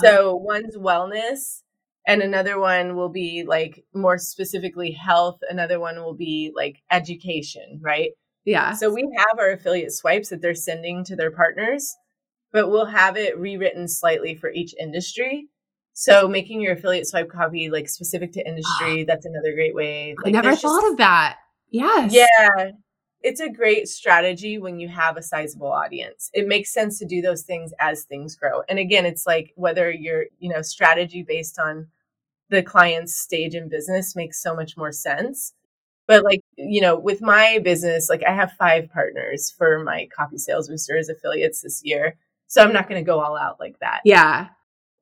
So ah. one's wellness, and another one will be like more specifically health. Another one will be like education, right? Yeah. So we have our affiliate swipes that they're sending to their partners but we'll have it rewritten slightly for each industry. So making your affiliate swipe copy like specific to industry, ah. that's another great way. Like, I never thought just, of that. Yes. Yeah. It's a great strategy when you have a sizable audience. It makes sense to do those things as things grow. And again, it's like whether you're, you know, strategy based on the client's stage in business makes so much more sense. But like, you know, with my business, like I have five partners for my copy sales boosters affiliates this year. So I'm not going to go all out like that. Yeah.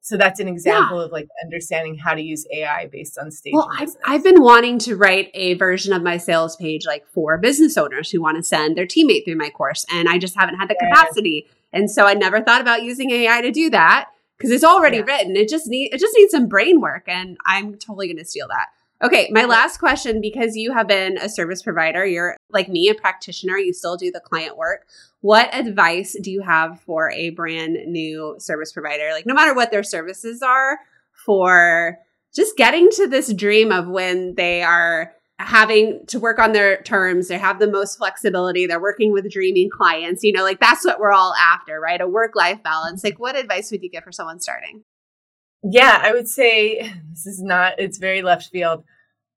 So that's an example yeah. of like understanding how to use AI based on stage. Well, I've, I've been wanting to write a version of my sales page like for business owners who want to send their teammate through my course, and I just haven't had the capacity. And so I never thought about using AI to do that because it's already yeah. written. It just need it just needs some brain work, and I'm totally going to steal that. Okay, my last question because you have been a service provider, you're like me, a practitioner, you still do the client work. What advice do you have for a brand new service provider? Like, no matter what their services are, for just getting to this dream of when they are having to work on their terms, they have the most flexibility, they're working with dreaming clients, you know, like that's what we're all after, right? A work life balance. Like, what advice would you give for someone starting? Yeah, I would say [LAUGHS] this is not, it's very left field.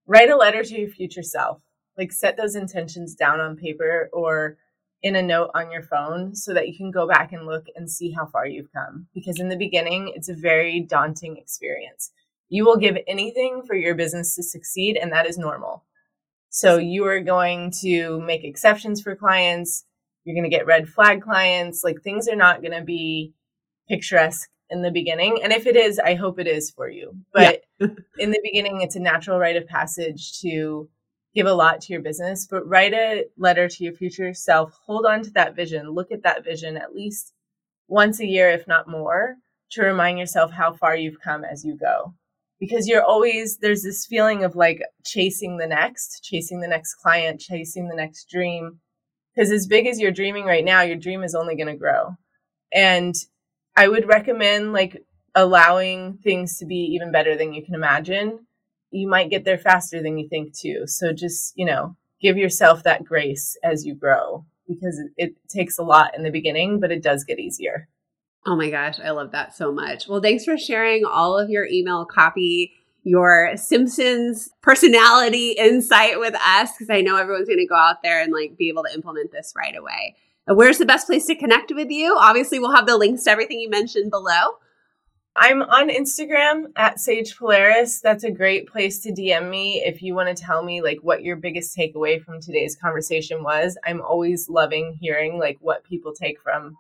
Write a letter to your future self. Like set those intentions down on paper or in a note on your phone so that you can go back and look and see how far you've come. Because in the beginning, it's a very daunting experience. You will give anything for your business to succeed, and that is normal. So you are going to make exceptions for clients. You're going to get red flag clients. Like things are not going to be picturesque in the beginning. And if it is, I hope it is for you. But yeah. [LAUGHS] in the beginning, it's a natural rite of passage to give a lot to your business, but write a letter to your future self. Hold on to that vision. Look at that vision at least once a year, if not more, to remind yourself how far you've come as you go. Because you're always, there's this feeling of like chasing the next, chasing the next client, chasing the next dream. Because as big as you're dreaming right now, your dream is only going to grow. And I would recommend like allowing things to be even better than you can imagine. You might get there faster than you think too. So just, you know, give yourself that grace as you grow because it, takes a lot in the beginning, but it does get easier. Oh my gosh, I love that so much. Well, thanks for sharing all of your email copy, your Simpsons personality insight with us because I know everyone's going to go out there and like be able to implement this right away. Where's the best place to connect with you? Obviously, we'll have the links to everything you mentioned below. I'm on Instagram at Sage Polaris. That's a great place to DM me if you want to tell me like what your biggest takeaway from today's conversation was. I'm always loving hearing like what people take from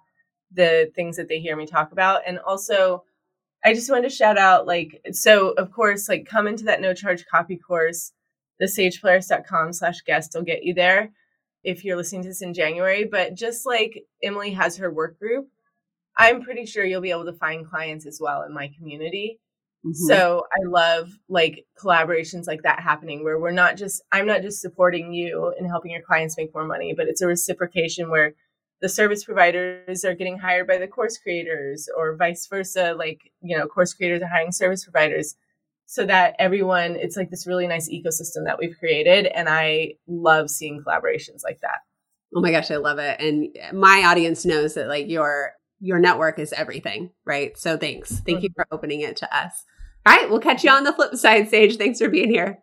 the things that they hear me talk about. And also, I just wanted to shout out like so of course like come into that no charge copy course. The sagepolaris.com slash guest will get you there if you're listening to this in January. But just like Emily has her work group, I'm pretty sure you'll be able to find clients as well in my community. Mm-hmm. So I love like collaborations like that happening where we're not just, I'm not just supporting you and helping your clients make more money, but it's a reciprocation where the service providers are getting hired by the course creators or vice versa. Like, you know, course creators are hiring service providers so that everyone, it's like this really nice ecosystem that we've created. And I love seeing collaborations like that. Oh my gosh, I love it. And my audience knows that like you're your network is everything, right? So thanks. Thank you mm-hmm. for opening it to us. All right, we'll catch you on the flip side, Sage. Thanks for being here.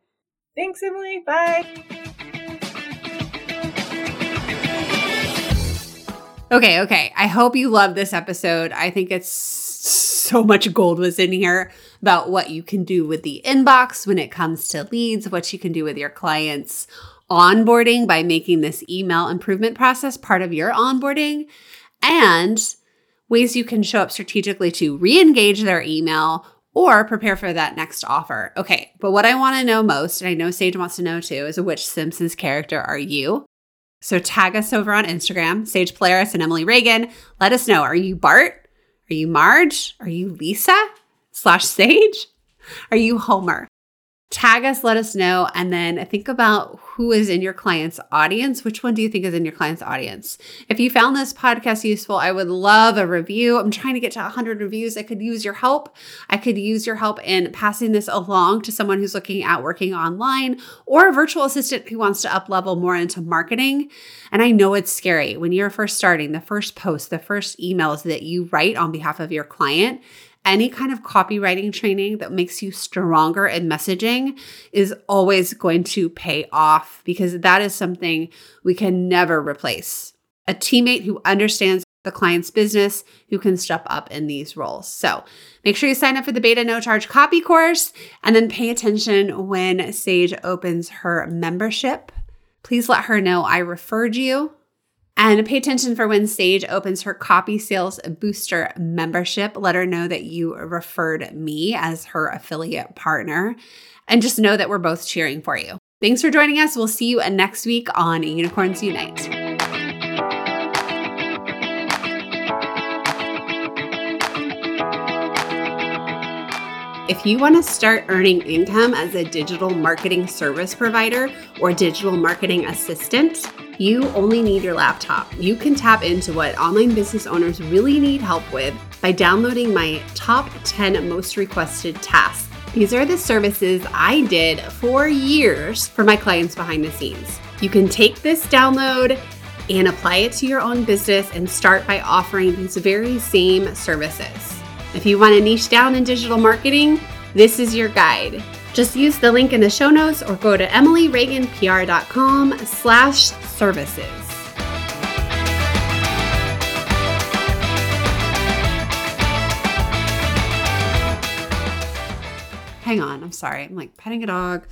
Thanks, Emily. Bye. Okay, okay. I hope you love this episode. I think it's so much gold was in here about what you can do with the inbox when it comes to leads, what you can do with your clients onboarding by making this email improvement process part of your onboarding and ways you can show up strategically to re engage their email or prepare for that next offer. Okay, but what I want to know most, and I know Sage wants to know too, is which Simpsons character are you? So tag us over on Instagram, Sage Polaris and Emily Reagan. Let us know. Are you Bart? Are you Marge? Are you Lisa slash Sage? Are you Homer? tag us, let us know, and then think about who is in your client's audience. Which one do you think is in your client's audience? If you found this podcast useful, I would love a review. I'm trying to get to 100 reviews. I could use your help. I could use your help in passing this along to someone who's looking at working online or a virtual assistant who wants to up level more into marketing. And I know it's scary when you're first starting, the first post, the first emails that you write on behalf of your client any kind of copywriting training that makes you stronger in messaging is always going to pay off because that is something we can never replace. A teammate who understands the client's business who can step up in these roles. So make sure you sign up for the beta no charge copy course and then pay attention when Sage opens her membership. Please let her know I referred you and pay attention for when Sage opens her Copy Sales Booster membership. Let her know that you referred me as her affiliate partner. And just know that we're both cheering for you. Thanks for joining us. We'll see you next week on Unicorns Unite. If you want to start earning income as a digital marketing service provider or digital marketing assistant, you only need your laptop. You can tap into what online business owners really need help with by downloading my top 10 most requested tasks. These are the services I did for years for my clients behind the scenes. You can take this download and apply it to your own business and start by offering these very same services. If you want to niche down in digital marketing, this is your guide. Just use the link in the show notes or go to emilyreaganpr.com slash services. Hang on, I'm sorry. I'm like petting a dog.